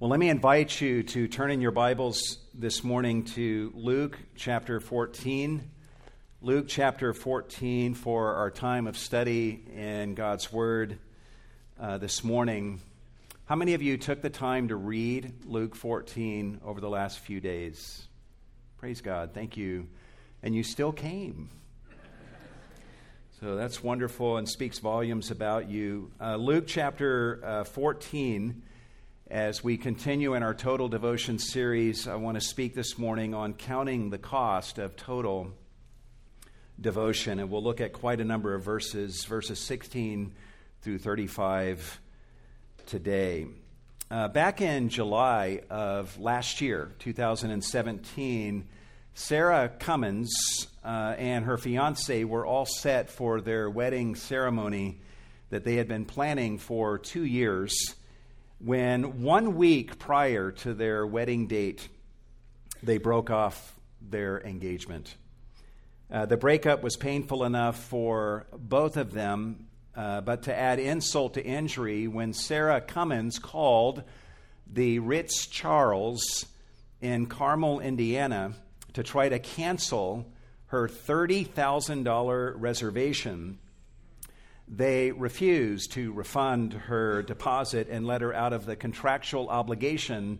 Well, let me invite you to turn in your Bibles this morning to Luke chapter 14. Luke chapter 14 for our time of study in God's Word uh, this morning. How many of you took the time to read Luke 14 over the last few days? Praise God. Thank you. And you still came. So that's wonderful and speaks volumes about you. Uh, Luke chapter uh, 14, as we continue in our total devotion series, I want to speak this morning on counting the cost of total devotion. And we'll look at quite a number of verses, verses 16 through 35 today. Uh, back in July of last year, 2017, Sarah Cummins uh, and her fiance were all set for their wedding ceremony that they had been planning for two years when one week prior to their wedding date, they broke off their engagement. Uh, the breakup was painful enough for both of them, uh, but to add insult to injury, when Sarah Cummins called the Ritz Charles in Carmel, Indiana, to try to cancel her $30,000 reservation, they refused to refund her deposit and let her out of the contractual obligation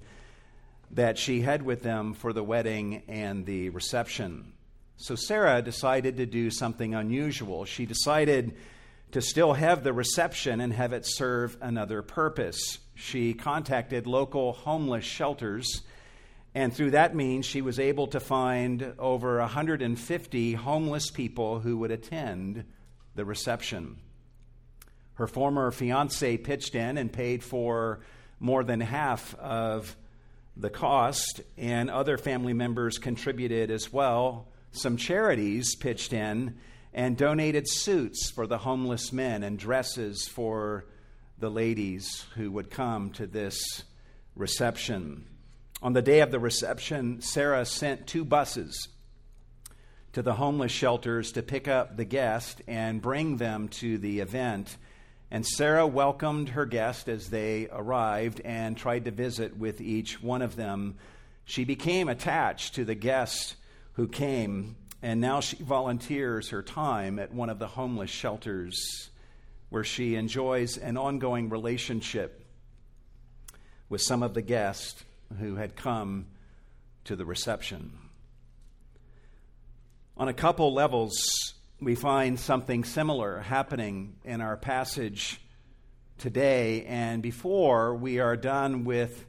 that she had with them for the wedding and the reception. So Sarah decided to do something unusual. She decided to still have the reception and have it serve another purpose. She contacted local homeless shelters and through that means, she was able to find over 150 homeless people who would attend the reception. Her former fiance pitched in and paid for more than half of the cost, and other family members contributed as well. Some charities pitched in and donated suits for the homeless men and dresses for the ladies who would come to this reception. On the day of the reception, Sarah sent two buses to the homeless shelters to pick up the guests and bring them to the event. And Sarah welcomed her guest as they arrived and tried to visit with each one of them. She became attached to the guest who came, and now she volunteers her time at one of the homeless shelters where she enjoys an ongoing relationship with some of the guests who had come to the reception. On a couple levels, we find something similar happening in our passage today. And before we are done with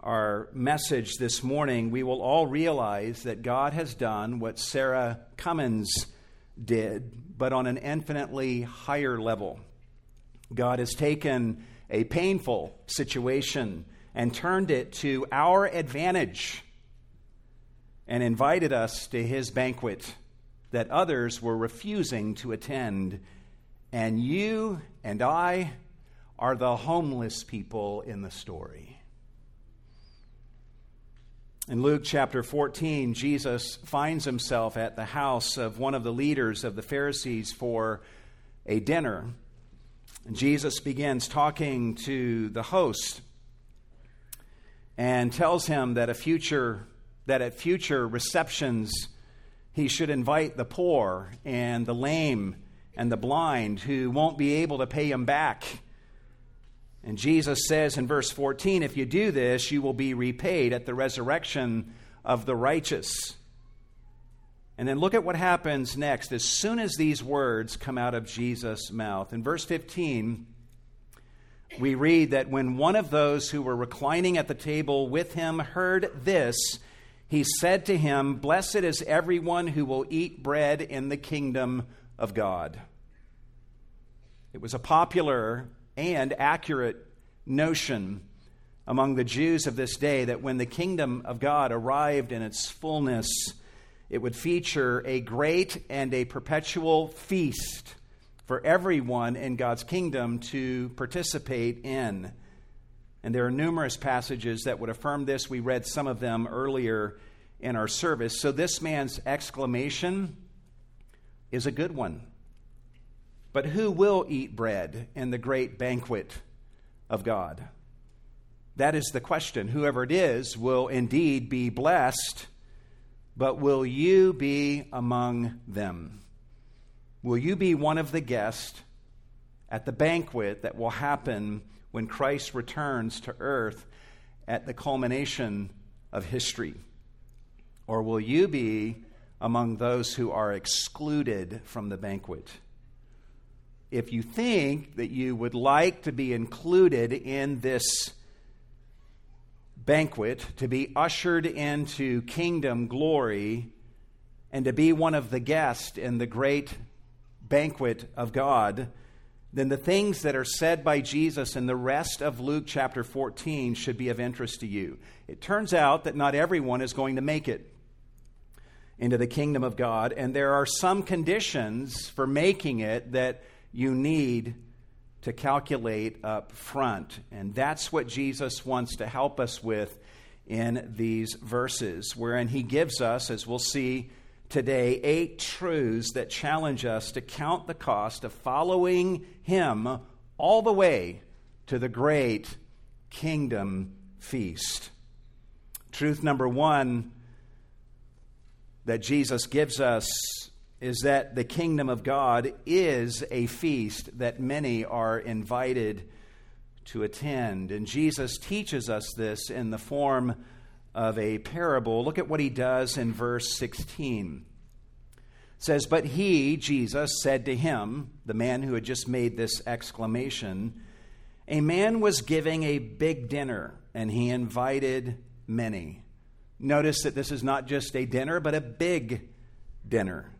our message this morning, we will all realize that God has done what Sarah Cummins did, but on an infinitely higher level. God has taken a painful situation and turned it to our advantage and invited us to his banquet that others were refusing to attend. And you and I are the homeless people in the story. In Luke chapter 14, Jesus finds himself at the house of one of the leaders of the Pharisees for a dinner. And Jesus begins talking to the host and tells him that a future that at future receptions he should invite the poor and the lame and the blind who won't be able to pay him back. And Jesus says in verse 14, if you do this, you will be repaid at the resurrection of the righteous. And then look at what happens next as soon as these words come out of Jesus' mouth. In verse 15, we read that when one of those who were reclining at the table with him heard this, he said to him, Blessed is everyone who will eat bread in the kingdom of God. It was a popular and accurate notion among the Jews of this day that when the kingdom of God arrived in its fullness, it would feature a great and a perpetual feast for everyone in God's kingdom to participate in. And there are numerous passages that would affirm this. We read some of them earlier in our service. So this man's exclamation is a good one. But who will eat bread in the great banquet of God? That is the question. Whoever it is will indeed be blessed, but will you be among them? Will you be one of the guests at the banquet that will happen when Christ returns to earth at the culmination of history? Or will you be among those who are excluded from the banquet? If you think that you would like to be included in this banquet, to be ushered into kingdom glory, and to be one of the guests in the great banquet of God, then the things that are said by Jesus in the rest of Luke chapter 14 should be of interest to you. It turns out that not everyone is going to make it into the kingdom of God, and there are some conditions for making it that you need to calculate up front. And that's what Jesus wants to help us with in these verses, wherein he gives us, as we'll see today, eight truths that challenge us to count the cost of following him all the way to the great kingdom feast. Truth number one that Jesus gives us is that the kingdom of God is a feast that many are invited to attend. And Jesus teaches us this in the form of a parable. Look at what he does in verse 16. It says, But he, Jesus, said to him, the man who had just made this exclamation, A man was giving a big dinner, and he invited many. Notice that this is not just a dinner, but a big dinner.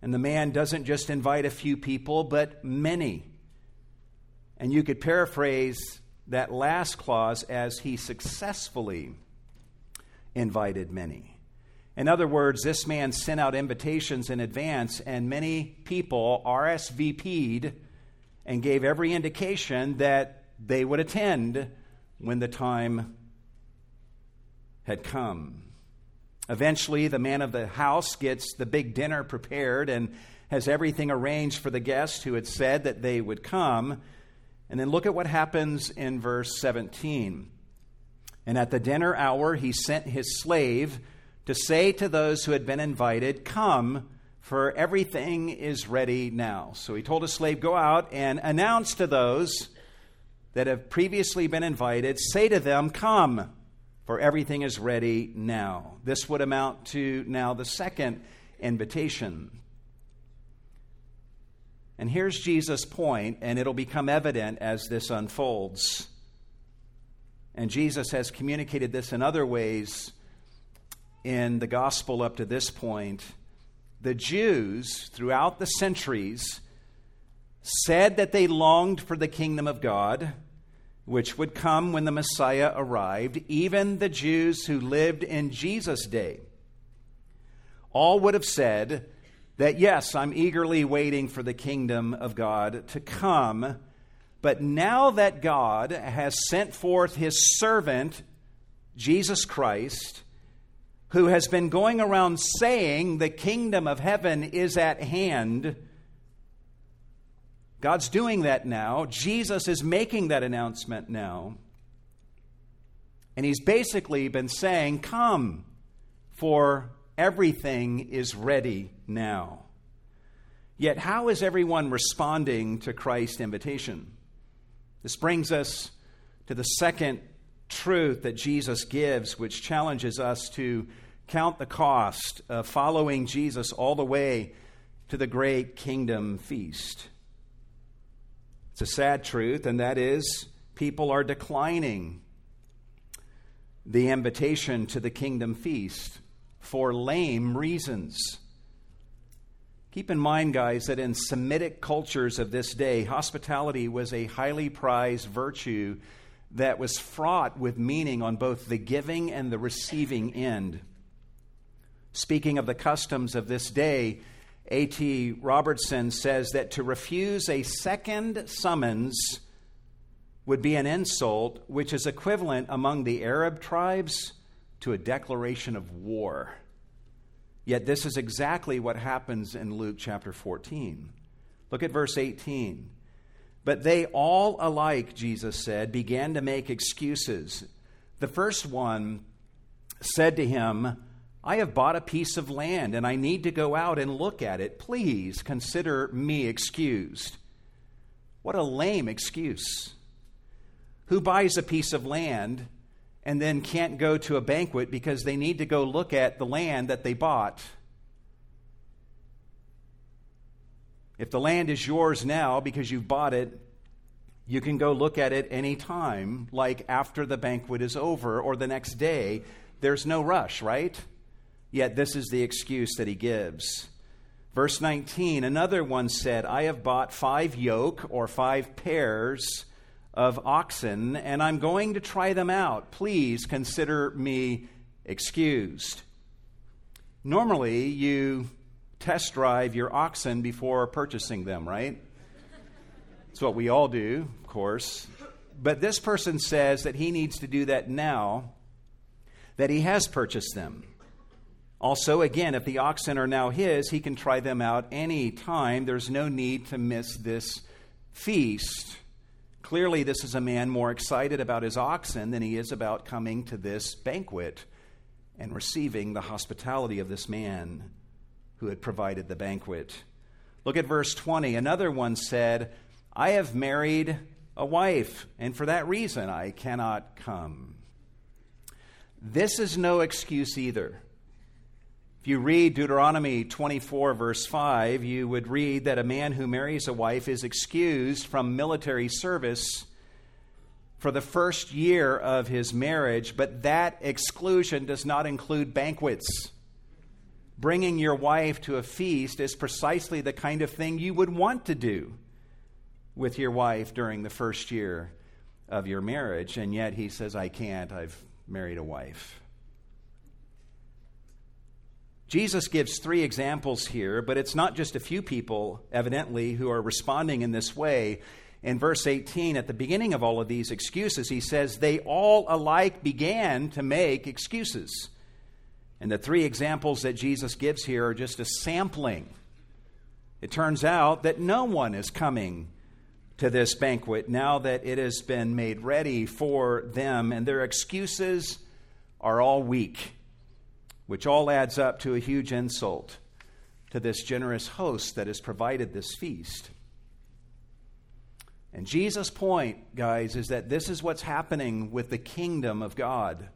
And the man doesn't just invite a few people, but many. And you could paraphrase that last clause as he successfully invited many. In other words, this man sent out invitations in advance, and many people RSVP'd and gave every indication that they would attend when the time had come. Eventually, the man of the house gets the big dinner prepared and has everything arranged for the guests who had said that they would come. And then look at what happens in verse 17. And at the dinner hour, he sent his slave to say to those who had been invited, Come, for everything is ready now. So he told his slave, Go out and announce to those that have previously been invited, say to them, Come for everything is ready now. This would amount to now the second invitation. And here's Jesus' point, and it'll become evident as this unfolds. And Jesus has communicated this in other ways in the gospel up to this point. The Jews, throughout the centuries, said that they longed for the kingdom of God which would come when the Messiah arrived, even the Jews who lived in Jesus' day, all would have said that, yes, I'm eagerly waiting for the kingdom of God to come. But now that God has sent forth his servant, Jesus Christ, who has been going around saying the kingdom of heaven is at hand, God's doing that now. Jesus is making that announcement now. And he's basically been saying, Come, for everything is ready now. Yet, how is everyone responding to Christ's invitation? This brings us to the second truth that Jesus gives, which challenges us to count the cost of following Jesus all the way to the great kingdom feast. It's a sad truth, and that is people are declining the invitation to the kingdom feast for lame reasons. Keep in mind, guys, that in Semitic cultures of this day, hospitality was a highly prized virtue that was fraught with meaning on both the giving and the receiving end. Speaking of the customs of this day, A.T. Robertson says that to refuse a second summons would be an insult, which is equivalent among the Arab tribes to a declaration of war. Yet this is exactly what happens in Luke chapter 14. Look at verse 18. But they all alike, Jesus said, began to make excuses. The first one said to him, I have bought a piece of land and I need to go out and look at it. Please consider me excused. What a lame excuse. Who buys a piece of land and then can't go to a banquet because they need to go look at the land that they bought? If the land is yours now because you've bought it, you can go look at it any time, like after the banquet is over or the next day. There's no rush, right? Yet this is the excuse that he gives. Verse 19 Another one said, I have bought five yoke or five pairs of oxen, and I'm going to try them out. Please consider me excused. Normally, you test drive your oxen before purchasing them, right? It's what we all do, of course. But this person says that he needs to do that now that he has purchased them. Also, again, if the oxen are now his, he can try them out any time. There's no need to miss this feast. Clearly, this is a man more excited about his oxen than he is about coming to this banquet and receiving the hospitality of this man who had provided the banquet. Look at verse 20. Another one said, I have married a wife, and for that reason I cannot come. This is no excuse either. If you read Deuteronomy 24, verse 5, you would read that a man who marries a wife is excused from military service for the first year of his marriage, but that exclusion does not include banquets bringing your wife to a feast is precisely the kind of thing you would want to do with your wife during the first year of your marriage. And yet he says, I can't. I've married a wife. Jesus gives three examples here, but it's not just a few people, evidently, who are responding in this way. In verse 18, at the beginning of all of these excuses, he says, They all alike began to make excuses. And the three examples that Jesus gives here are just a sampling. It turns out that no one is coming to this banquet now that it has been made ready for them, and their excuses are all weak, which all adds up to a huge insult to this generous host that has provided this feast. And Jesus' point, guys, is that this is what's happening with the kingdom of God.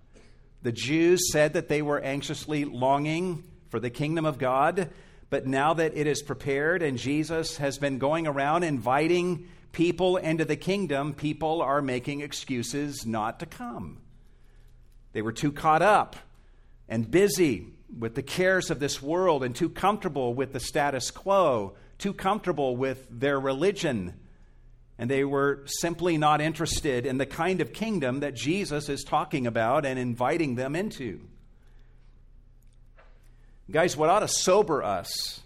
The Jews said that they were anxiously longing for the kingdom of God, but now that it is prepared and Jesus has been going around inviting people into the kingdom, people are making excuses not to come. They were too caught up and busy with the cares of this world and too comfortable with the status quo, too comfortable with their religion and they were simply not interested in the kind of kingdom that Jesus is talking about and inviting them into. Guys, what ought to sober us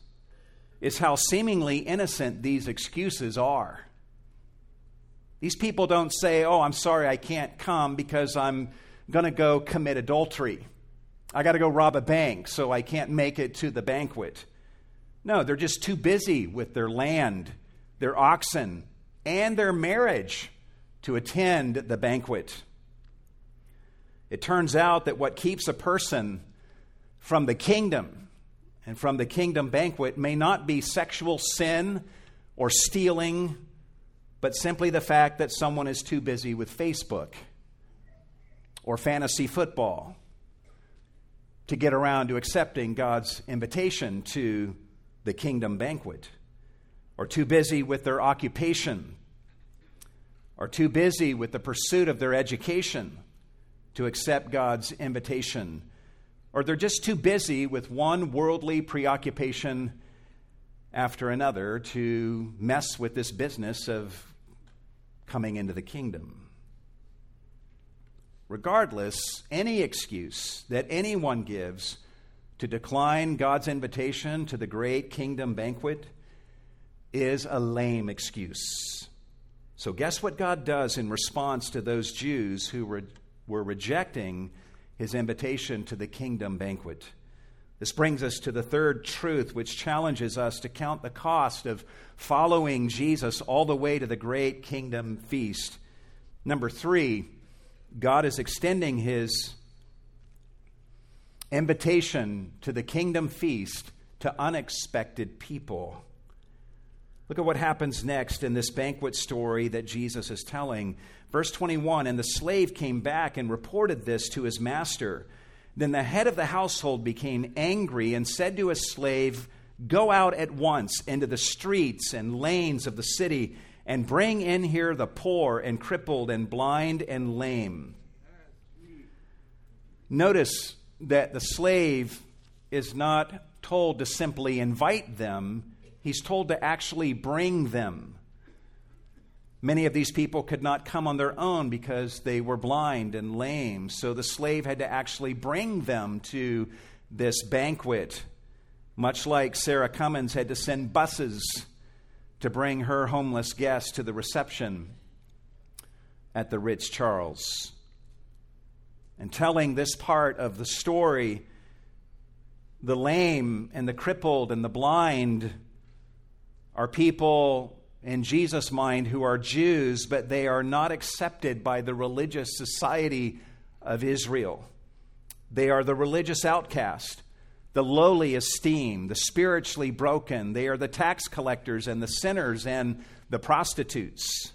is how seemingly innocent these excuses are. These people don't say, Oh, I'm sorry, I can't come because I'm going to go commit adultery. I got to go rob a bank, so I can't make it to the banquet. No, they're just too busy with their land, their oxen, and their marriage to attend the banquet. It turns out that what keeps a person from the kingdom and from the kingdom banquet may not be sexual sin or stealing, but simply the fact that someone is too busy with Facebook or fantasy football to get around to accepting God's invitation to the kingdom banquet or too busy with their occupation, or too busy with the pursuit of their education to accept God's invitation, or they're just too busy with one worldly preoccupation after another to mess with this business of coming into the kingdom. Regardless, any excuse that anyone gives to decline God's invitation to the great kingdom banquet is a lame excuse. So, guess what God does in response to those Jews who were, were rejecting his invitation to the kingdom banquet? This brings us to the third truth, which challenges us to count the cost of following Jesus all the way to the great kingdom feast. Number three, God is extending his invitation to the kingdom feast to unexpected people. Look at what happens next in this banquet story that Jesus is telling. Verse 21 And the slave came back and reported this to his master. Then the head of the household became angry and said to his slave, Go out at once into the streets and lanes of the city and bring in here the poor and crippled and blind and lame. Notice that the slave is not told to simply invite them, he's told to actually bring them. Many of these people could not come on their own because they were blind and lame. So the slave had to actually bring them to this banquet, much like Sarah Cummins had to send buses to bring her homeless guests to the reception at the Ritz Charles. And telling this part of the story, the lame and the crippled and the blind are people in Jesus' mind who are Jews, but they are not accepted by the religious society of Israel. They are the religious outcast, the lowly esteem, the spiritually broken. They are the tax collectors and the sinners and the prostitutes.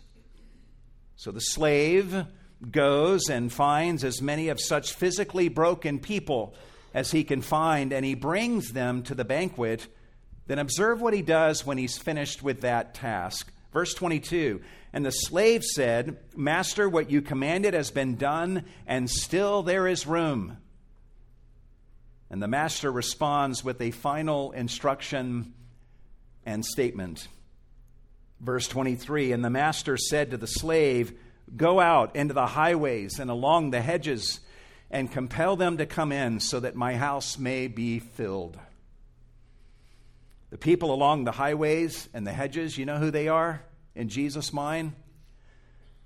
So the slave goes and finds as many of such physically broken people as he can find, and he brings them to the banquet then observe what he does when he's finished with that task. Verse 22 And the slave said, Master, what you commanded has been done, and still there is room. And the master responds with a final instruction and statement. Verse 23 And the master said to the slave, Go out into the highways and along the hedges and compel them to come in so that my house may be filled. The people along the highways and the hedges, you know who they are in Jesus' mind?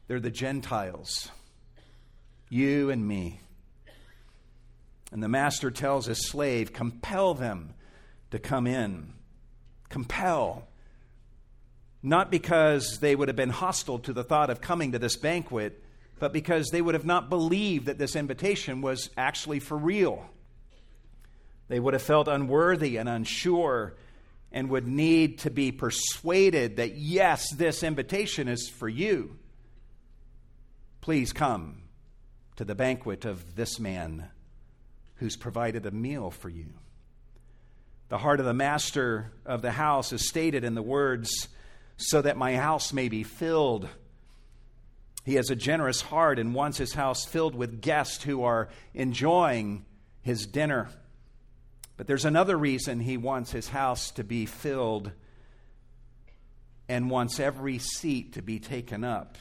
They're the Gentiles, you and me. And the master tells his slave, compel them to come in. Compel. Not because they would have been hostile to the thought of coming to this banquet, but because they would have not believed that this invitation was actually for real. They would have felt unworthy and unsure and would need to be persuaded that, yes, this invitation is for you. Please come to the banquet of this man who's provided a meal for you. The heart of the master of the house is stated in the words, so that my house may be filled. He has a generous heart and wants his house filled with guests who are enjoying his dinner. But there's another reason he wants his house to be filled and wants every seat to be taken up.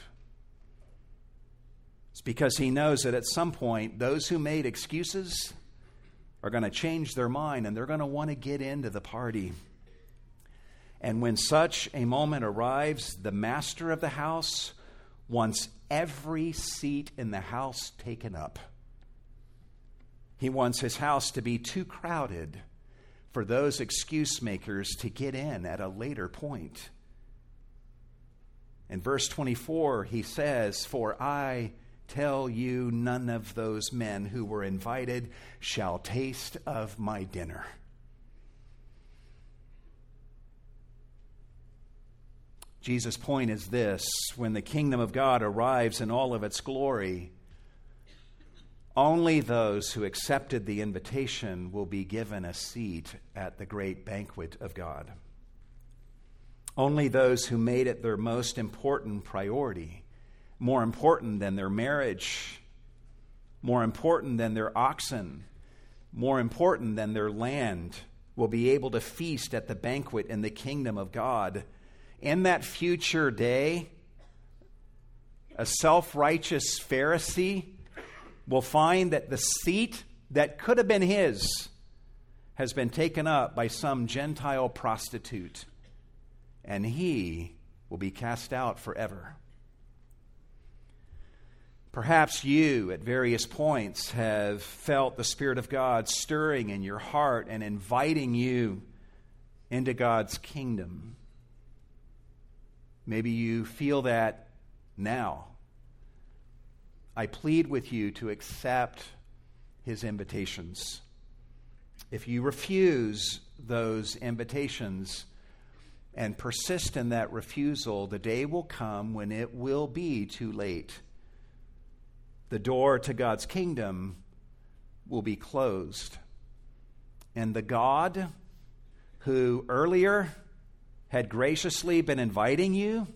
It's because he knows that at some point, those who made excuses are going to change their mind and they're going to want to get into the party. And when such a moment arrives, the master of the house wants every seat in the house taken up. He wants his house to be too crowded for those excuse makers to get in at a later point. In verse 24, he says, For I tell you, none of those men who were invited shall taste of my dinner. Jesus' point is this when the kingdom of God arrives in all of its glory, only those who accepted the invitation will be given a seat at the great banquet of God. Only those who made it their most important priority, more important than their marriage, more important than their oxen, more important than their land, will be able to feast at the banquet in the kingdom of God. In that future day, a self righteous Pharisee will find that the seat that could have been his has been taken up by some Gentile prostitute, and he will be cast out forever. Perhaps you, at various points, have felt the Spirit of God stirring in your heart and inviting you into God's kingdom. Maybe you feel that now. I plead with you to accept his invitations. If you refuse those invitations and persist in that refusal, the day will come when it will be too late. The door to God's kingdom will be closed. And the God who earlier had graciously been inviting you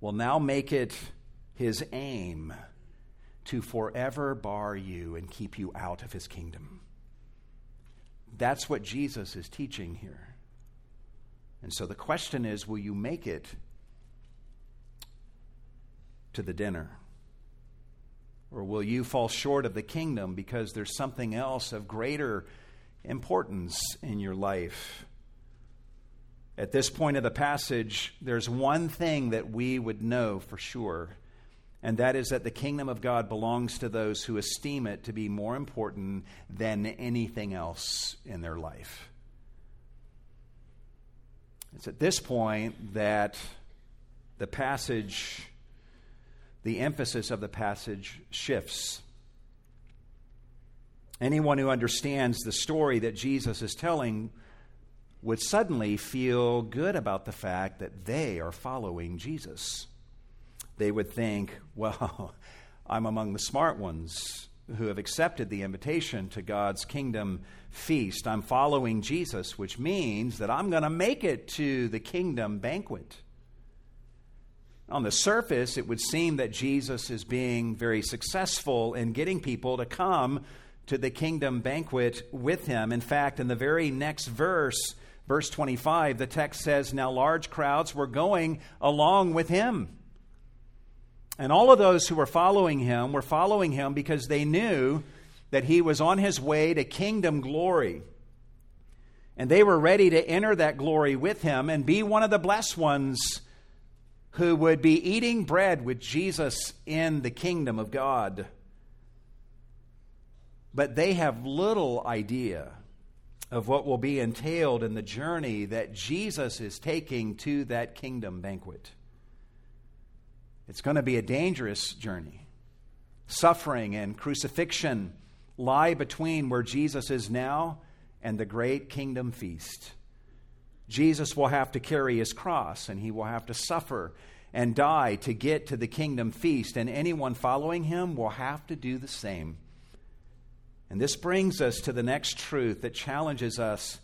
will now make it his aim to forever bar you and keep you out of his kingdom. That's what Jesus is teaching here. And so the question is will you make it to the dinner? Or will you fall short of the kingdom because there's something else of greater importance in your life? At this point of the passage, there's one thing that we would know for sure, and that is that the kingdom of God belongs to those who esteem it to be more important than anything else in their life. It's at this point that the passage, the emphasis of the passage shifts. Anyone who understands the story that Jesus is telling would suddenly feel good about the fact that they are following Jesus. They would think, well, I'm among the smart ones who have accepted the invitation to God's kingdom feast. I'm following Jesus, which means that I'm going to make it to the kingdom banquet. On the surface, it would seem that Jesus is being very successful in getting people to come to the kingdom banquet with him. In fact, in the very next verse, verse 25, the text says, Now large crowds were going along with him. And all of those who were following him were following him because they knew that he was on his way to kingdom glory. And they were ready to enter that glory with him and be one of the blessed ones who would be eating bread with Jesus in the kingdom of God. But they have little idea of what will be entailed in the journey that Jesus is taking to that kingdom banquet. It's going to be a dangerous journey. Suffering and crucifixion lie between where Jesus is now and the great kingdom feast. Jesus will have to carry his cross and he will have to suffer and die to get to the kingdom feast, and anyone following him will have to do the same. And this brings us to the next truth that challenges us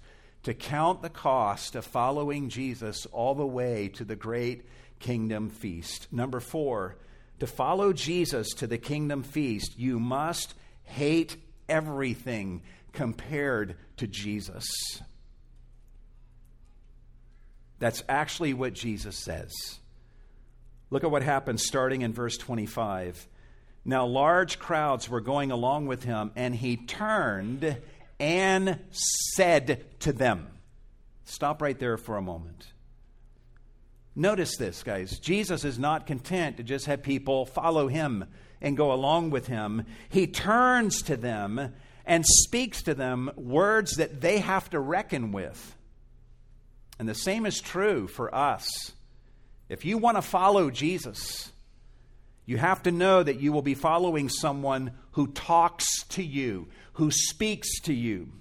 to count the cost of following Jesus all the way to the great kingdom feast. Number four, to follow Jesus to the kingdom feast, you must hate everything compared to Jesus. That's actually what Jesus says. Look at what happens starting in verse 25. Now, large crowds were going along with him, and he turned and said to them, Stop right there for a moment. Notice this, guys. Jesus is not content to just have people follow him and go along with him. He turns to them and speaks to them words that they have to reckon with. And the same is true for us. If you want to follow Jesus, you have to know that you will be following someone who talks to you, who speaks to you.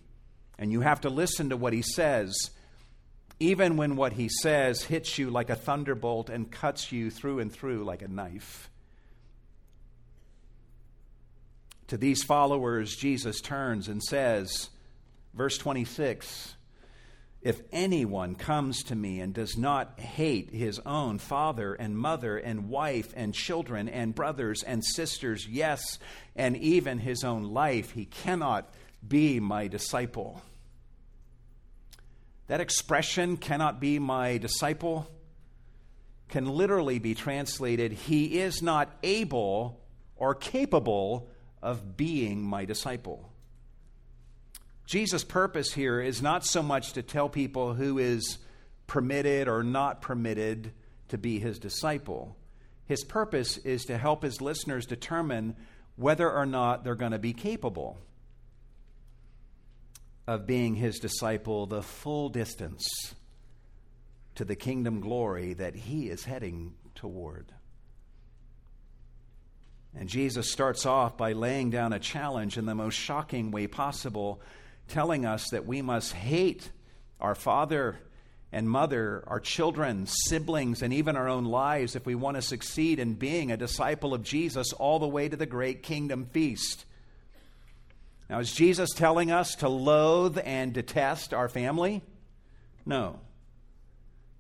And you have to listen to what he says even when what he says hits you like a thunderbolt and cuts you through and through like a knife. To these followers, Jesus turns and says, verse 26 If anyone comes to me and does not hate his own father and mother and wife and children and brothers and sisters, yes, and even his own life, he cannot be my disciple. That expression, cannot be my disciple, can literally be translated, he is not able or capable of being my disciple. Jesus' purpose here is not so much to tell people who is permitted or not permitted to be his disciple. His purpose is to help his listeners determine whether or not they're going to be capable of being his disciple the full distance to the kingdom glory that he is heading toward. And Jesus starts off by laying down a challenge in the most shocking way possible, telling us that we must hate our father and mother, our children, siblings, and even our own lives if we want to succeed in being a disciple of Jesus all the way to the great kingdom feast. Now, is Jesus telling us to loathe and detest our family? No.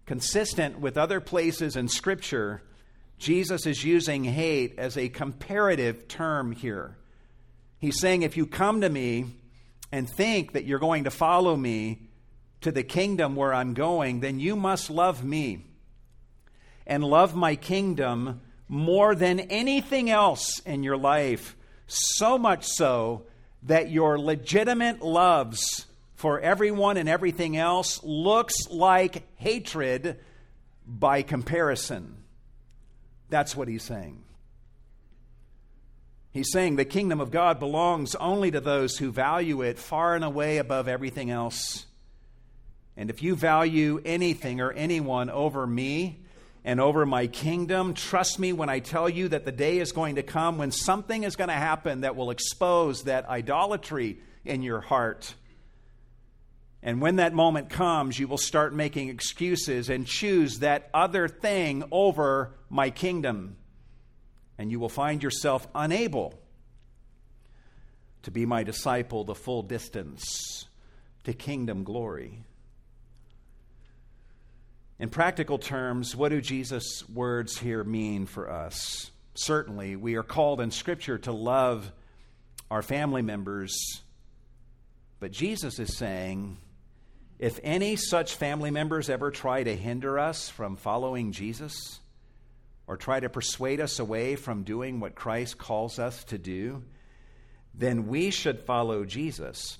Consistent with other places in Scripture, Jesus is using hate as a comparative term here. He's saying, if you come to me and think that you're going to follow me to the kingdom where I'm going, then you must love me and love my kingdom more than anything else in your life. So much so that your legitimate loves for everyone and everything else looks like hatred by comparison. That's what he's saying. He's saying the kingdom of God belongs only to those who value it far and away above everything else. And if you value anything or anyone over me and over my kingdom, trust me when I tell you that the day is going to come when something is going to happen that will expose that idolatry in your heart. And when that moment comes, you will start making excuses and choose that other thing over my kingdom. And you will find yourself unable to be my disciple the full distance to kingdom glory. In practical terms, what do Jesus' words here mean for us? Certainly, we are called in Scripture to love our family members, but Jesus is saying, if any such family members ever try to hinder us from following Jesus or try to persuade us away from doing what Christ calls us to do, then we should follow Jesus.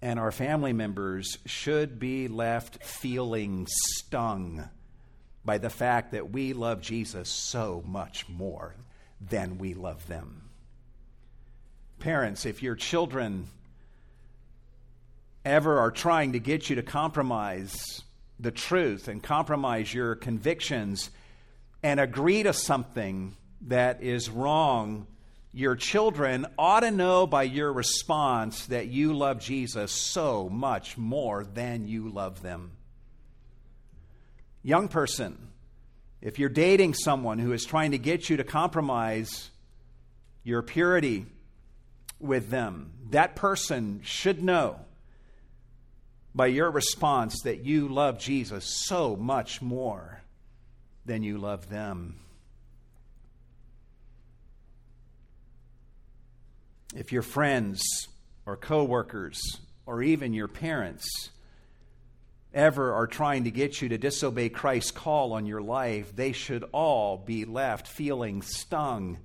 And our family members should be left feeling stung by the fact that we love Jesus so much more than we love them. Parents, if your children ever are trying to get you to compromise the truth and compromise your convictions and agree to something that is wrong, your children ought to know by your response that you love Jesus so much more than you love them. Young person, if you're dating someone who is trying to get you to compromise your purity with them, that person should know by your response that you love Jesus so much more than you love them. If your friends or coworkers or even your parents ever are trying to get you to disobey Christ's call on your life, they should all be left feeling stung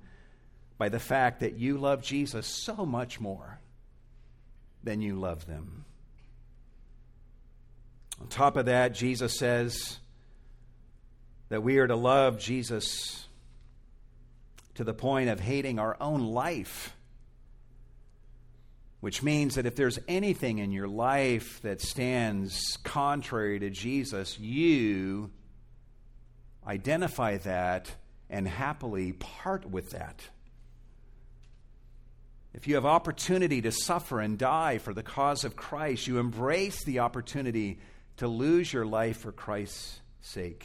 by the fact that you love Jesus so much more than you love them. On top of that, Jesus says that we are to love Jesus to the point of hating our own life. Which means that if there's anything in your life that stands contrary to Jesus, you identify that and happily part with that. If you have opportunity to suffer and die for the cause of Christ, you embrace the opportunity to lose your life for Christ's sake.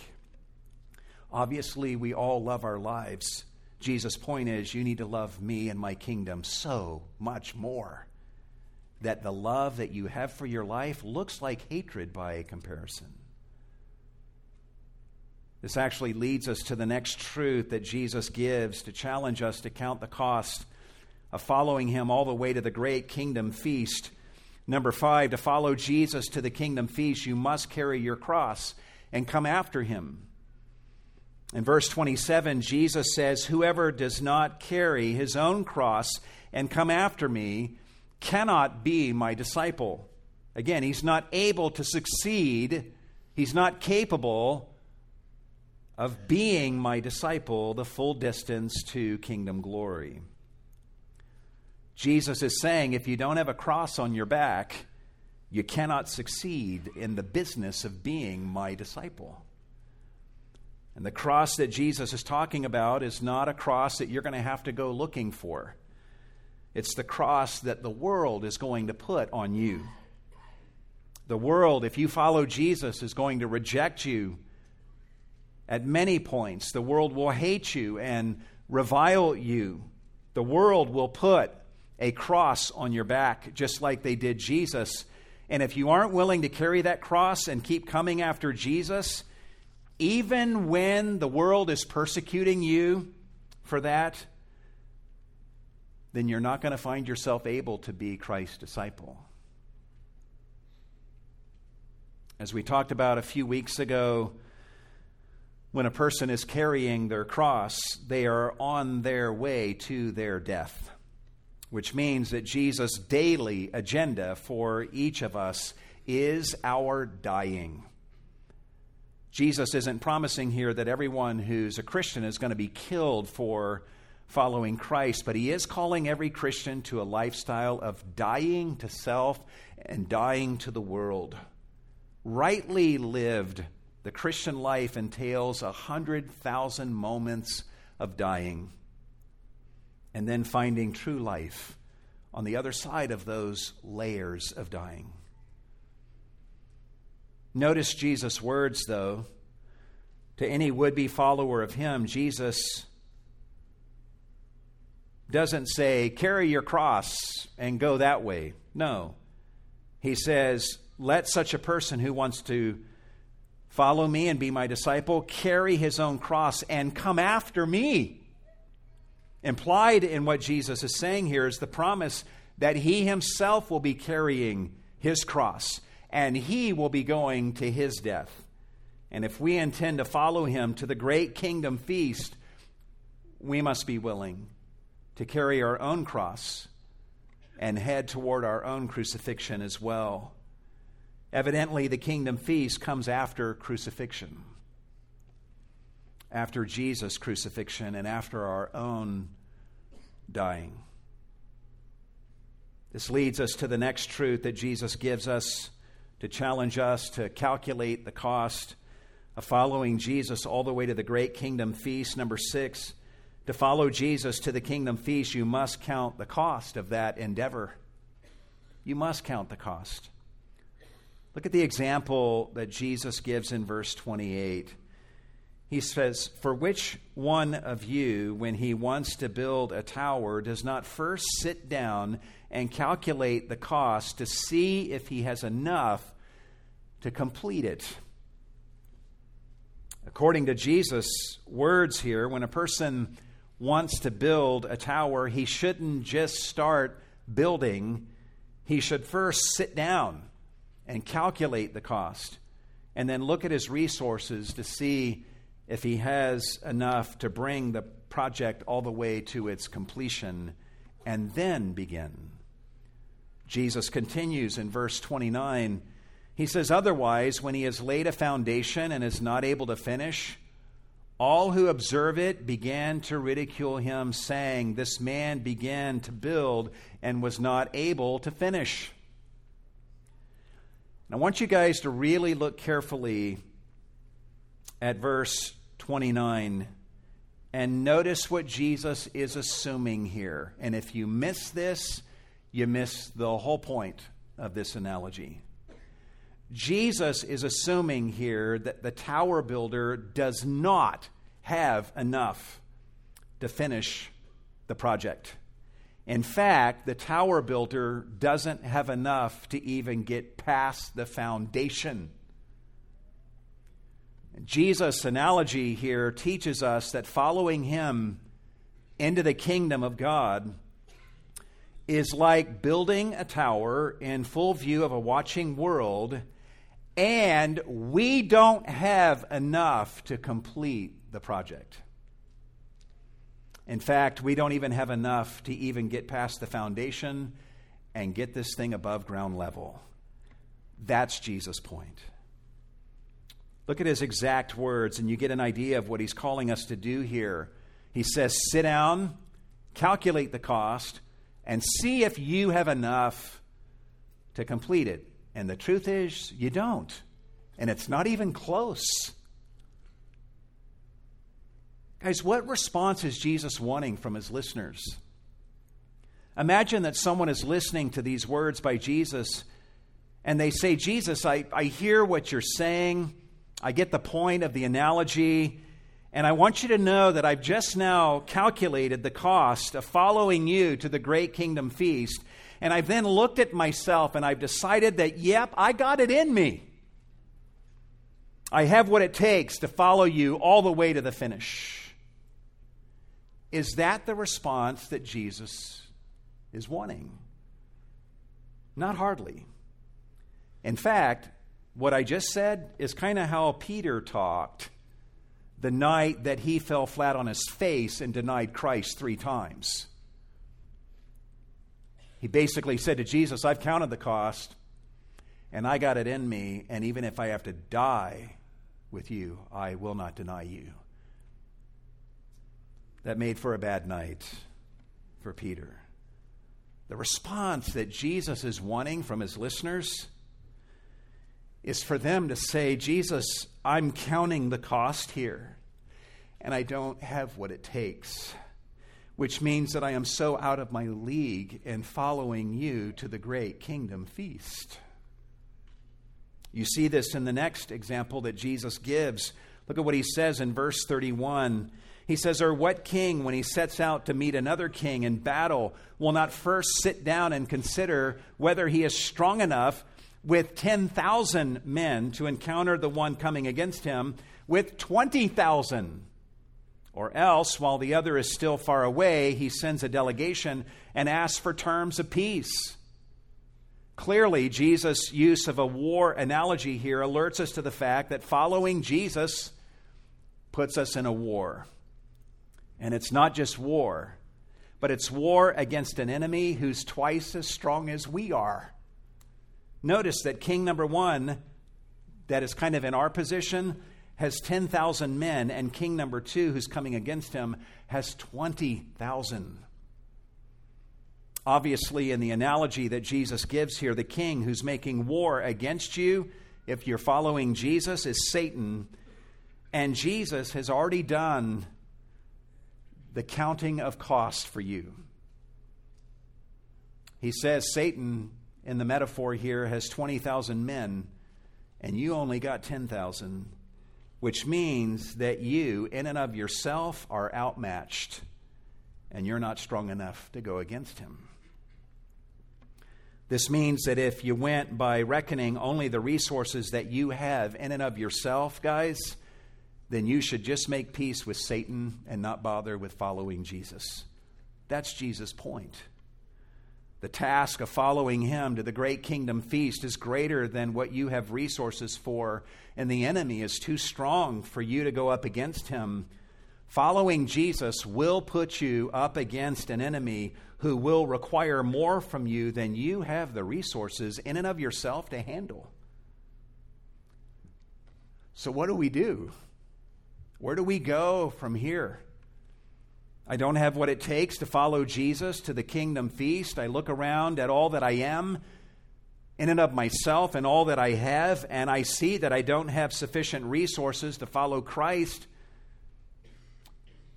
Obviously, we all love our lives. Jesus' point is you need to love me and my kingdom so much more that the love that you have for your life looks like hatred by comparison. This actually leads us to the next truth that Jesus gives to challenge us to count the cost of following him all the way to the great kingdom feast Number five, to follow Jesus to the kingdom feast, you must carry your cross and come after him. In verse 27, Jesus says, Whoever does not carry his own cross and come after me cannot be my disciple. Again, he's not able to succeed, he's not capable of being my disciple the full distance to kingdom glory. Jesus is saying if you don't have a cross on your back, you cannot succeed in the business of being my disciple. And the cross that Jesus is talking about is not a cross that you're going to have to go looking for. It's the cross that the world is going to put on you. The world, if you follow Jesus, is going to reject you at many points. The world will hate you and revile you. The world will put a cross on your back, just like they did Jesus. And if you aren't willing to carry that cross and keep coming after Jesus, even when the world is persecuting you for that, then you're not going to find yourself able to be Christ's disciple. As we talked about a few weeks ago, when a person is carrying their cross, they are on their way to their death, which means that Jesus' daily agenda for each of us is our dying. Jesus isn't promising here that everyone who's a Christian is going to be killed for following Christ, but he is calling every Christian to a lifestyle of dying to self and dying to the world. Rightly lived, the Christian life entails a hundred thousand moments of dying and then finding true life on the other side of those layers of dying. Notice Jesus' words, though. To any would be follower of him, Jesus doesn't say, carry your cross and go that way. No. He says, let such a person who wants to follow me and be my disciple carry his own cross and come after me. Implied in what Jesus is saying here is the promise that he himself will be carrying his cross and he will be going to his death. And if we intend to follow him to the great kingdom feast, we must be willing to carry our own cross and head toward our own crucifixion as well. Evidently, the kingdom feast comes after crucifixion, after Jesus' crucifixion, and after our own dying. This leads us to the next truth that Jesus gives us to challenge us to calculate the cost of following Jesus all the way to the great kingdom feast. Number six, to follow Jesus to the kingdom feast, you must count the cost of that endeavor. You must count the cost. Look at the example that Jesus gives in verse 28. He says, For which one of you, when he wants to build a tower, does not first sit down and calculate the cost to see if he has enough to complete it? According to Jesus' words here, when a person wants to build a tower, he shouldn't just start building. He should first sit down and calculate the cost and then look at his resources to see if he has enough to bring the project all the way to its completion and then begin. Jesus continues in verse 29. He says, Otherwise, when he has laid a foundation and is not able to finish, all who observe it began to ridicule him, saying, This man began to build and was not able to finish. And I want you guys to really look carefully at verse 29 and notice what Jesus is assuming here. And if you miss this, you miss the whole point of this analogy. Jesus is assuming here that the tower builder does not have enough to finish the project. In fact, the tower builder doesn't have enough to even get past the foundation. Jesus' analogy here teaches us that following him into the kingdom of God is like building a tower in full view of a watching world and we don't have enough to complete the project. In fact, we don't even have enough to even get past the foundation and get this thing above ground level. That's Jesus' point. Look at his exact words, and you get an idea of what he's calling us to do here. He says, Sit down, calculate the cost, and see if you have enough to complete it. And the truth is, you don't. And it's not even close. Guys, what response is Jesus wanting from his listeners? Imagine that someone is listening to these words by Jesus and they say, Jesus, I, I hear what you're saying. I get the point of the analogy. And I want you to know that I've just now calculated the cost of following you to the great kingdom feast. And I've then looked at myself and I've decided that, yep, I got it in me. I have what it takes to follow you all the way to the finish. Is that the response that Jesus is wanting? Not hardly. In fact, what I just said is kind of how Peter talked the night that he fell flat on his face and denied Christ three times. He basically said to Jesus, I've counted the cost and I got it in me, and even if I have to die with you, I will not deny you. That made for a bad night for Peter. The response that Jesus is wanting from his listeners is for them to say, Jesus, I'm counting the cost here, and I don't have what it takes, which means that I am so out of my league in following you to the great kingdom feast. You see this in the next example that Jesus gives. Look at what he says in verse 31. He says, Or what king, when he sets out to meet another king in battle, will not first sit down and consider whether he is strong enough with 10,000 men to encounter the one coming against him with 20,000? Or else, while the other is still far away, he sends a delegation and asks for terms of peace. Clearly, Jesus' use of a war analogy here alerts us to the fact that following Jesus puts us in a war. And it's not just war, but it's war against an enemy who's twice as strong as we are. Notice that king number one, that is kind of in our position, has 10,000 men, and king number two, who's coming against him, has 20,000. Obviously, in the analogy that Jesus gives here, the king who's making war against you, if you're following Jesus, is Satan. And Jesus has already done the counting of cost for you. He says Satan, in the metaphor here, has 20,000 men, and you only got 10,000, which means that you, in and of yourself, are outmatched, and you're not strong enough to go against him. This means that if you went by reckoning only the resources that you have in and of yourself, guys, then you should just make peace with Satan and not bother with following Jesus. That's Jesus' point. The task of following him to the great kingdom feast is greater than what you have resources for, and the enemy is too strong for you to go up against him. Following Jesus will put you up against an enemy who will require more from you than you have the resources in and of yourself to handle. So, what do we do? Where do we go from here? I don't have what it takes to follow Jesus to the kingdom feast. I look around at all that I am in and of myself and all that I have, and I see that I don't have sufficient resources to follow Christ.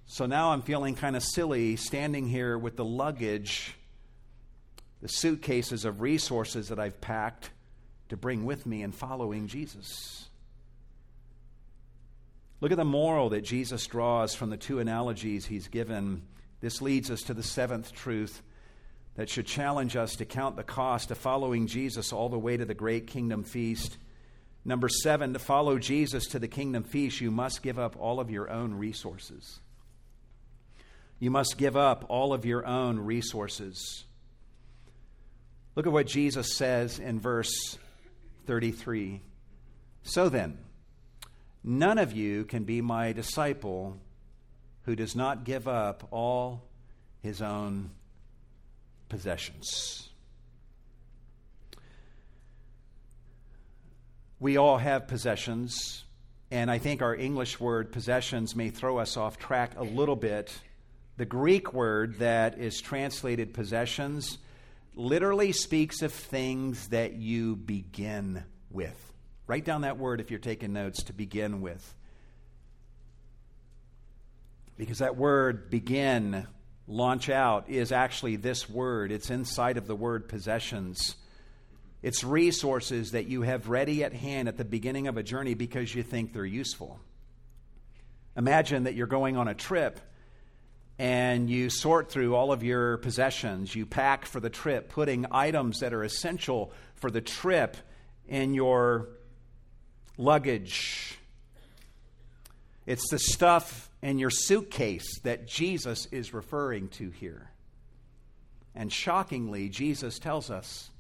So now I'm feeling kind of silly standing here with the luggage, the suitcases of resources that I've packed to bring with me in following Jesus. Look at the moral that Jesus draws from the two analogies he's given. This leads us to the seventh truth that should challenge us to count the cost of following Jesus all the way to the great kingdom feast. Number seven, to follow Jesus to the kingdom feast, you must give up all of your own resources. You must give up all of your own resources. Look at what Jesus says in verse 33. So then, none of you can be my disciple who does not give up all his own possessions. We all have possessions, and I think our English word possessions may throw us off track a little bit the Greek word that is translated possessions literally speaks of things that you begin with. Write down that word if you're taking notes to begin with. Because that word begin, launch out, is actually this word. It's inside of the word possessions. It's resources that you have ready at hand at the beginning of a journey because you think they're useful. Imagine that you're going on a trip and you sort through all of your possessions. You pack for the trip, putting items that are essential for the trip in your luggage. It's the stuff in your suitcase that Jesus is referring to here. And shockingly, Jesus tells us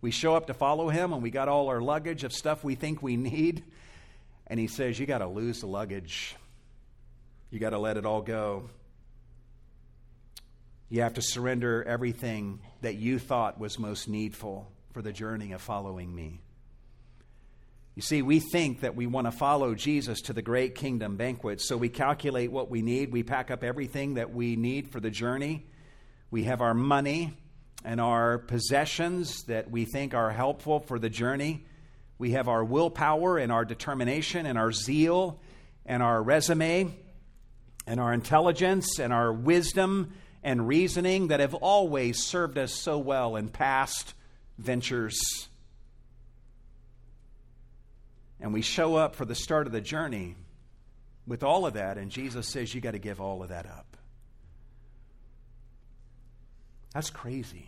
we show up to follow him and we got all our luggage of stuff we think we need. And he says, You got to lose the luggage. You got to let it all go. You have to surrender everything that you thought was most needful for the journey of following me. You see, we think that we want to follow Jesus to the great kingdom banquet, so we calculate what we need. We pack up everything that we need for the journey. We have our money and our possessions that we think are helpful for the journey. We have our willpower and our determination and our zeal and our resume and our intelligence and our wisdom and reasoning that have always served us so well in past ventures. And we show up for the start of the journey with all of that, and Jesus says, You got to give all of that up. That's crazy.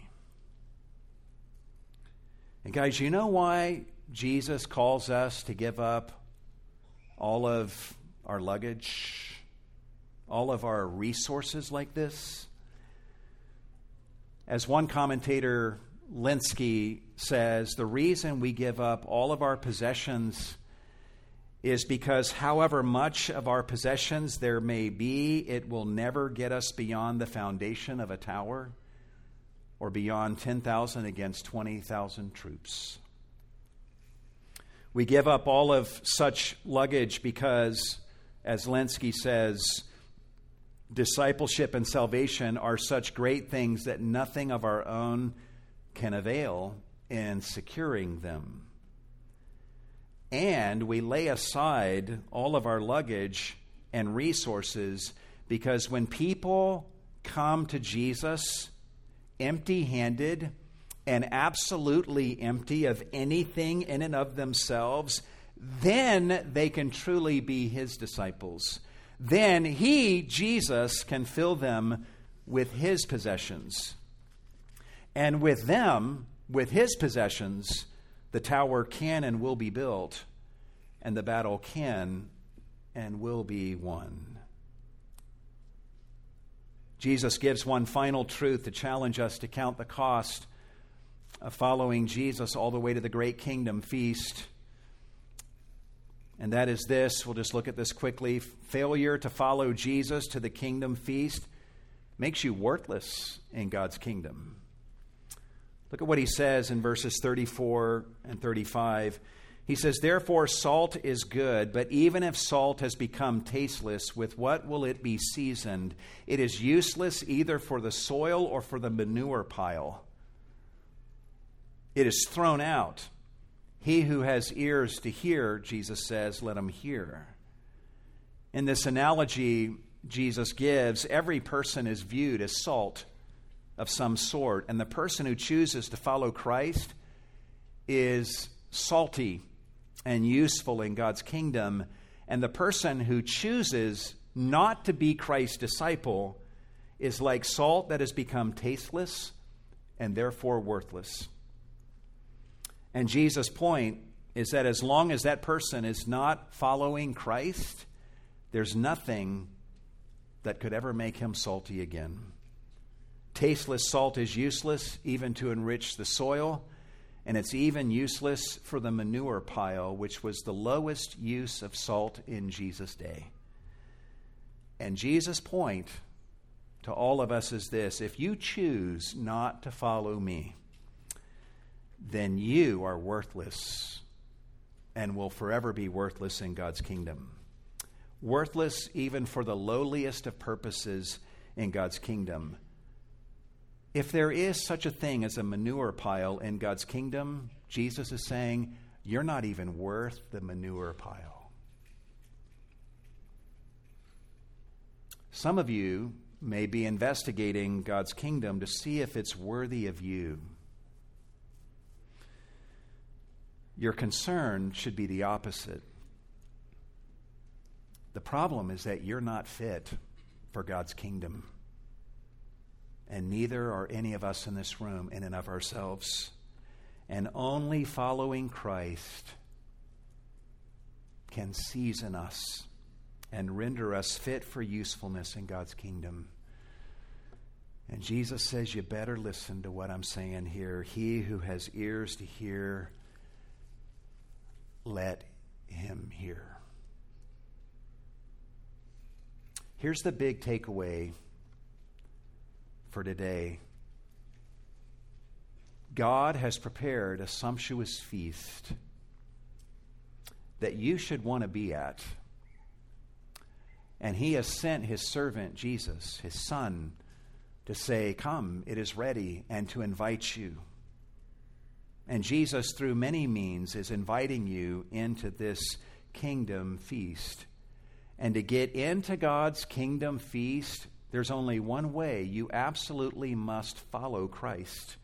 And guys, you know why Jesus calls us to give up all of our luggage, all of our resources like this? As one commentator, Lenski, says, the reason we give up all of our possessions is because, however much of our possessions there may be, it will never get us beyond the foundation of a tower or beyond 10,000 against 20,000 troops. We give up all of such luggage because, as Lenski says, discipleship and salvation are such great things that nothing of our own can avail in securing them and we lay aside all of our luggage and resources because when people come to Jesus empty handed and absolutely empty of anything in and of themselves, then they can truly be his disciples. Then he, Jesus, can fill them with his possessions. And with them, with his possessions, the tower can and will be built, and the battle can and will be won. Jesus gives one final truth to challenge us to count the cost of following Jesus all the way to the great kingdom feast. And that is this we'll just look at this quickly. Failure to follow Jesus to the kingdom feast makes you worthless in God's kingdom. Look at what he says in verses 34 and 35. He says, Therefore, salt is good, but even if salt has become tasteless, with what will it be seasoned? It is useless either for the soil or for the manure pile. It is thrown out. He who has ears to hear, Jesus says, let him hear. In this analogy Jesus gives, every person is viewed as salt of some sort. And the person who chooses to follow Christ is salty and useful in God's kingdom. And the person who chooses not to be Christ's disciple is like salt that has become tasteless and therefore worthless. And Jesus' point is that as long as that person is not following Christ, there's nothing that could ever make him salty again. Tasteless salt is useless even to enrich the soil, and it's even useless for the manure pile, which was the lowest use of salt in Jesus' day. And Jesus' point to all of us is this if you choose not to follow me, then you are worthless and will forever be worthless in God's kingdom. Worthless even for the lowliest of purposes in God's kingdom if there is such a thing as a manure pile in God's kingdom, Jesus is saying, you're not even worth the manure pile. Some of you may be investigating God's kingdom to see if it's worthy of you. Your concern should be the opposite. The problem is that you're not fit for God's kingdom. And neither are any of us in this room in and of ourselves. And only following Christ can season us and render us fit for usefulness in God's kingdom. And Jesus says, You better listen to what I'm saying here. He who has ears to hear, let him hear. Here's the big takeaway for today God has prepared a sumptuous feast that you should want to be at. And he has sent his servant Jesus, his son, to say, Come, it is ready, and to invite you. And Jesus, through many means, is inviting you into this kingdom feast. And to get into God's kingdom feast, there's only one way. You absolutely must follow Christ.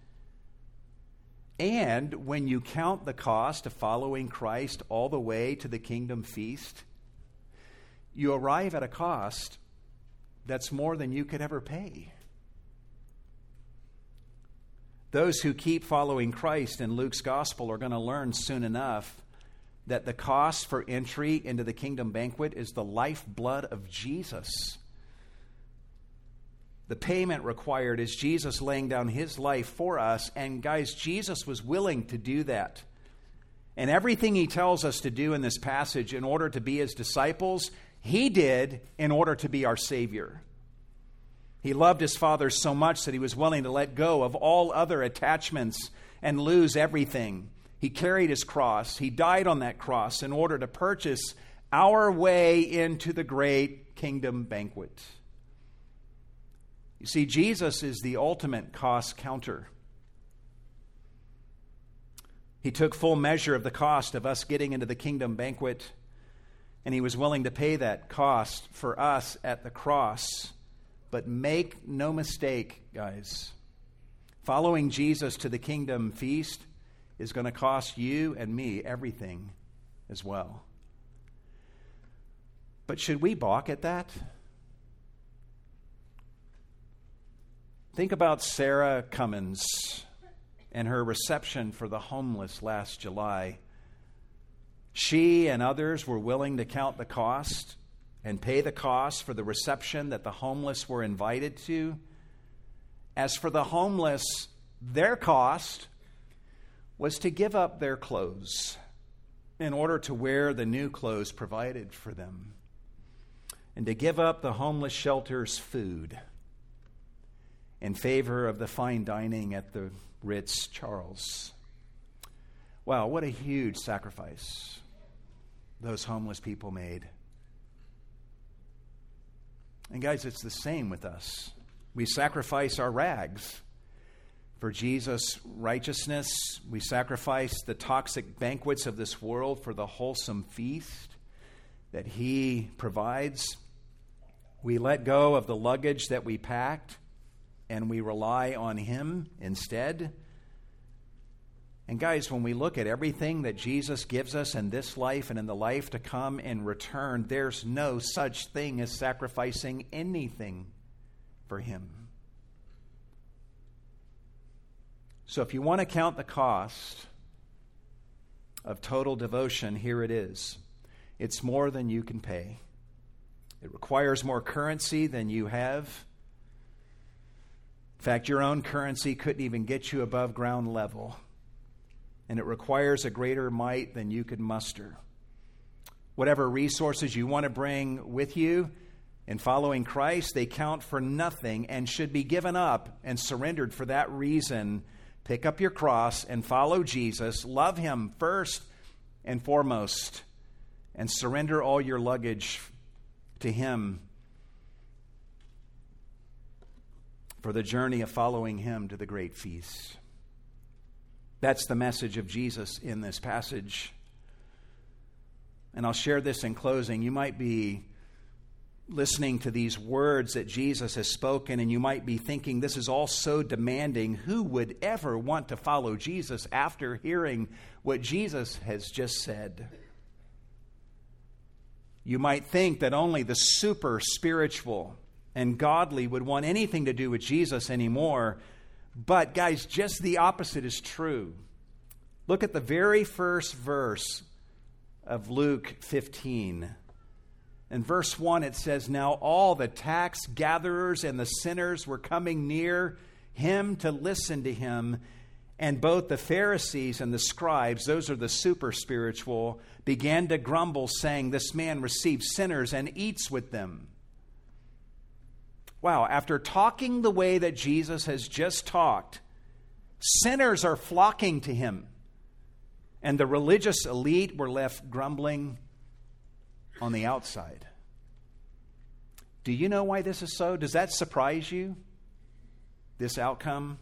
And when you count the cost of following Christ all the way to the kingdom feast, you arrive at a cost that's more than you could ever pay. Those who keep following Christ in Luke's gospel are going to learn soon enough that the cost for entry into the kingdom banquet is the lifeblood of Jesus. The payment required is Jesus laying down his life for us. And guys, Jesus was willing to do that. And everything he tells us to do in this passage in order to be his disciples, he did in order to be our Savior. He loved his Father so much that he was willing to let go of all other attachments and lose everything. He carried his cross. He died on that cross in order to purchase our way into the great kingdom banquet. You see, Jesus is the ultimate cost counter. He took full measure of the cost of us getting into the kingdom banquet, and he was willing to pay that cost for us at the cross. But make no mistake, guys, following Jesus to the kingdom feast is going to cost you and me everything as well. But should we balk at that? Think about Sarah Cummins and her reception for the homeless last July. She and others were willing to count the cost and pay the cost for the reception that the homeless were invited to. As for the homeless, their cost was to give up their clothes in order to wear the new clothes provided for them, and to give up the homeless shelter's food in favor of the fine dining at the Ritz Charles. Wow, what a huge sacrifice those homeless people made. And guys, it's the same with us. We sacrifice our rags for Jesus' righteousness. We sacrifice the toxic banquets of this world for the wholesome feast that He provides. We let go of the luggage that we packed and we rely on Him instead. And guys, when we look at everything that Jesus gives us in this life and in the life to come in return, there's no such thing as sacrificing anything for Him. So if you want to count the cost of total devotion, here it is. It's more than you can pay. It requires more currency than you have. In fact, your own currency couldn't even get you above ground level. And it requires a greater might than you could muster. Whatever resources you want to bring with you in following Christ, they count for nothing and should be given up and surrendered for that reason. Pick up your cross and follow Jesus. Love him first and foremost. And surrender all your luggage to him for the journey of following him to the great feast. That's the message of Jesus in this passage. And I'll share this in closing. You might be listening to these words that Jesus has spoken, and you might be thinking, this is all so demanding. Who would ever want to follow Jesus after hearing what Jesus has just said? You might think that only the super spiritual and godly would want anything to do with Jesus anymore. But, guys, just the opposite is true. Look at the very first verse of Luke 15. In verse 1, it says, Now all the tax gatherers and the sinners were coming near him to listen to him. And both the Pharisees and the scribes, those are the super spiritual, began to grumble, saying, This man receives sinners and eats with them. Wow, after talking the way that Jesus has just talked, sinners are flocking to him. And the religious elite were left grumbling on the outside. Do you know why this is so? Does that surprise you? This outcome?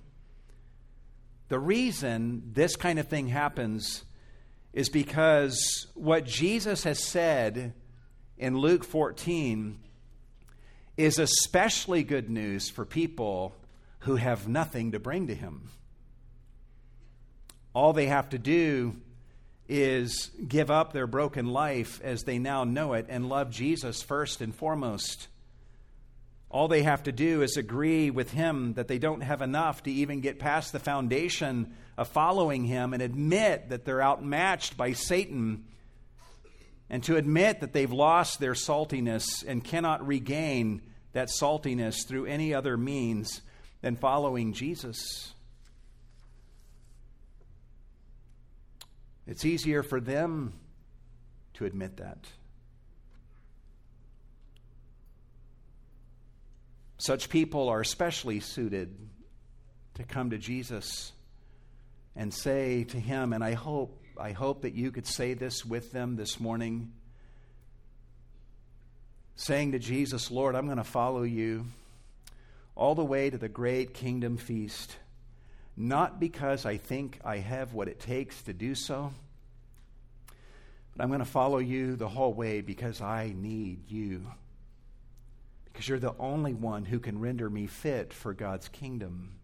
The reason this kind of thing happens is because what Jesus has said in Luke 14 is especially good news for people who have nothing to bring to him. All they have to do is give up their broken life as they now know it and love Jesus first and foremost. All they have to do is agree with him that they don't have enough to even get past the foundation of following him and admit that they're outmatched by Satan and to admit that they've lost their saltiness and cannot regain that saltiness through any other means than following Jesus. It's easier for them to admit that. Such people are especially suited to come to Jesus and say to him, and I hope, I hope that you could say this with them this morning, saying to Jesus, Lord, I'm going to follow you all the way to the great kingdom feast not because I think I have what it takes to do so, but I'm going to follow you the whole way because I need you. Because you're the only one who can render me fit for God's kingdom.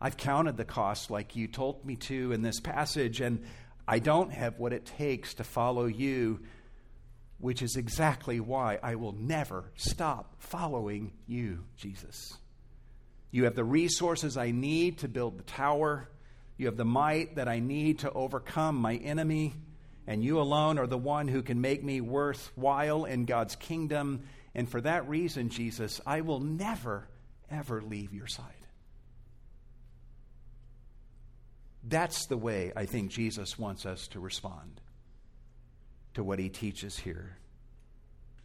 I've counted the cost like you told me to in this passage, and I don't have what it takes to follow you, which is exactly why I will never stop following you, Jesus. You have the resources I need to build the tower. You have the might that I need to overcome my enemy. And you alone are the one who can make me worthwhile in God's kingdom. And for that reason, Jesus, I will never, ever leave your side. That's the way I think Jesus wants us to respond to what he teaches here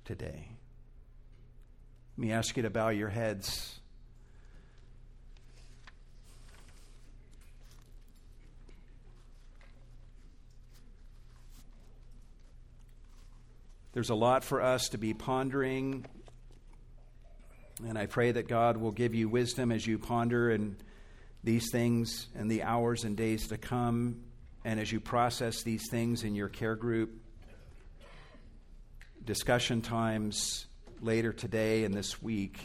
today. Let me ask you to bow your heads. There's a lot for us to be pondering, and I pray that God will give you wisdom as you ponder and these things in the hours and days to come, and as you process these things in your care group, discussion times later today and this week.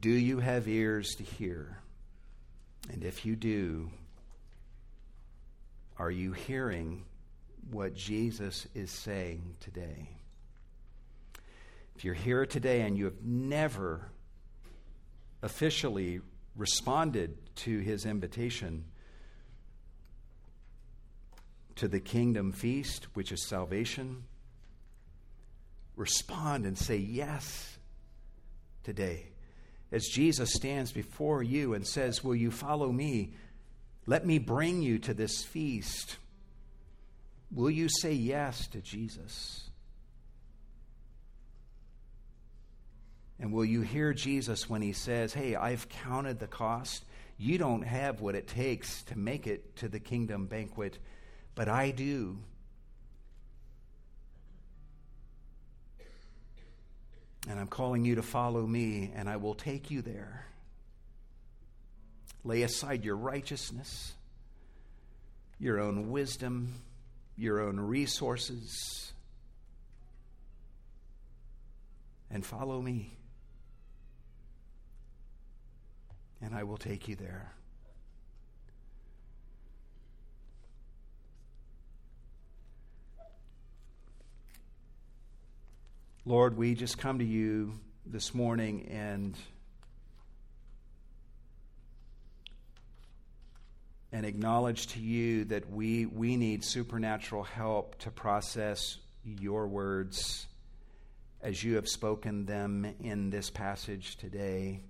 Do you have ears to hear? And if you do, are you hearing what Jesus is saying today? If you're here today and you have never officially responded to his invitation to the kingdom feast, which is salvation, respond and say yes today as Jesus stands before you and says, Will you follow me? Let me bring you to this feast. Will you say yes to Jesus? And will you hear Jesus when he says, Hey, I've counted the cost. You don't have what it takes to make it to the kingdom banquet, but I do. And I'm calling you to follow me, and I will take you there. Lay aside your righteousness, your own wisdom, your own resources, and follow me. And I will take you there. Lord, we just come to you this morning and and acknowledge to you that we, we need supernatural help to process your words as you have spoken them in this passage today.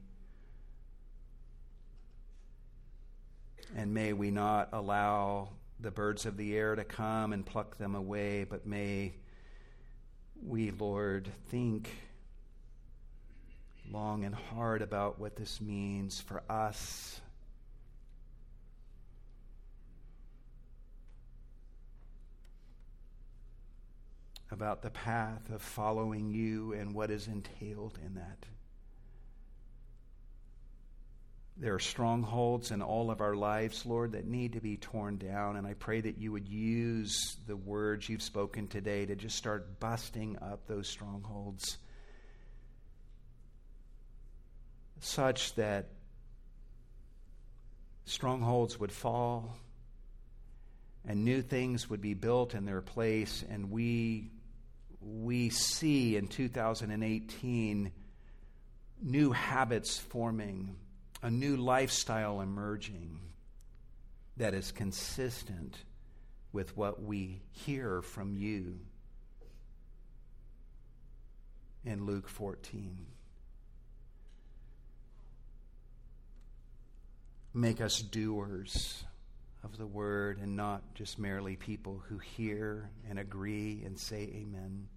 And may we not allow the birds of the air to come and pluck them away, but may we, Lord, think long and hard about what this means for us. About the path of following you and what is entailed in that. There are strongholds in all of our lives, Lord, that need to be torn down. And I pray that you would use the words you've spoken today to just start busting up those strongholds such that strongholds would fall and new things would be built in their place. And we, we see in 2018 new habits forming a new lifestyle emerging that is consistent with what we hear from you in Luke 14. Make us doers of the word and not just merely people who hear and agree and say amen.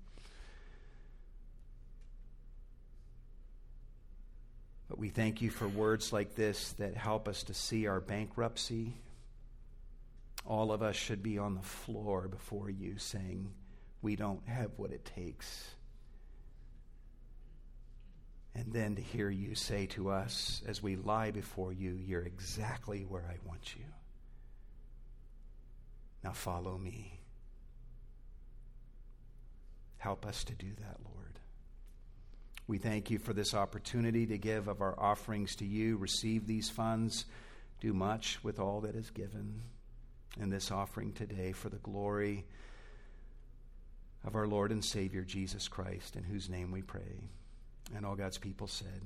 But we thank you for words like this that help us to see our bankruptcy. All of us should be on the floor before you saying, We don't have what it takes. And then to hear you say to us as we lie before you, You're exactly where I want you. Now follow me. Help us to do that, Lord. We thank you for this opportunity to give of our offerings to you. Receive these funds. Do much with all that is given in this offering today for the glory of our Lord and Savior Jesus Christ, in whose name we pray. And all God's people said,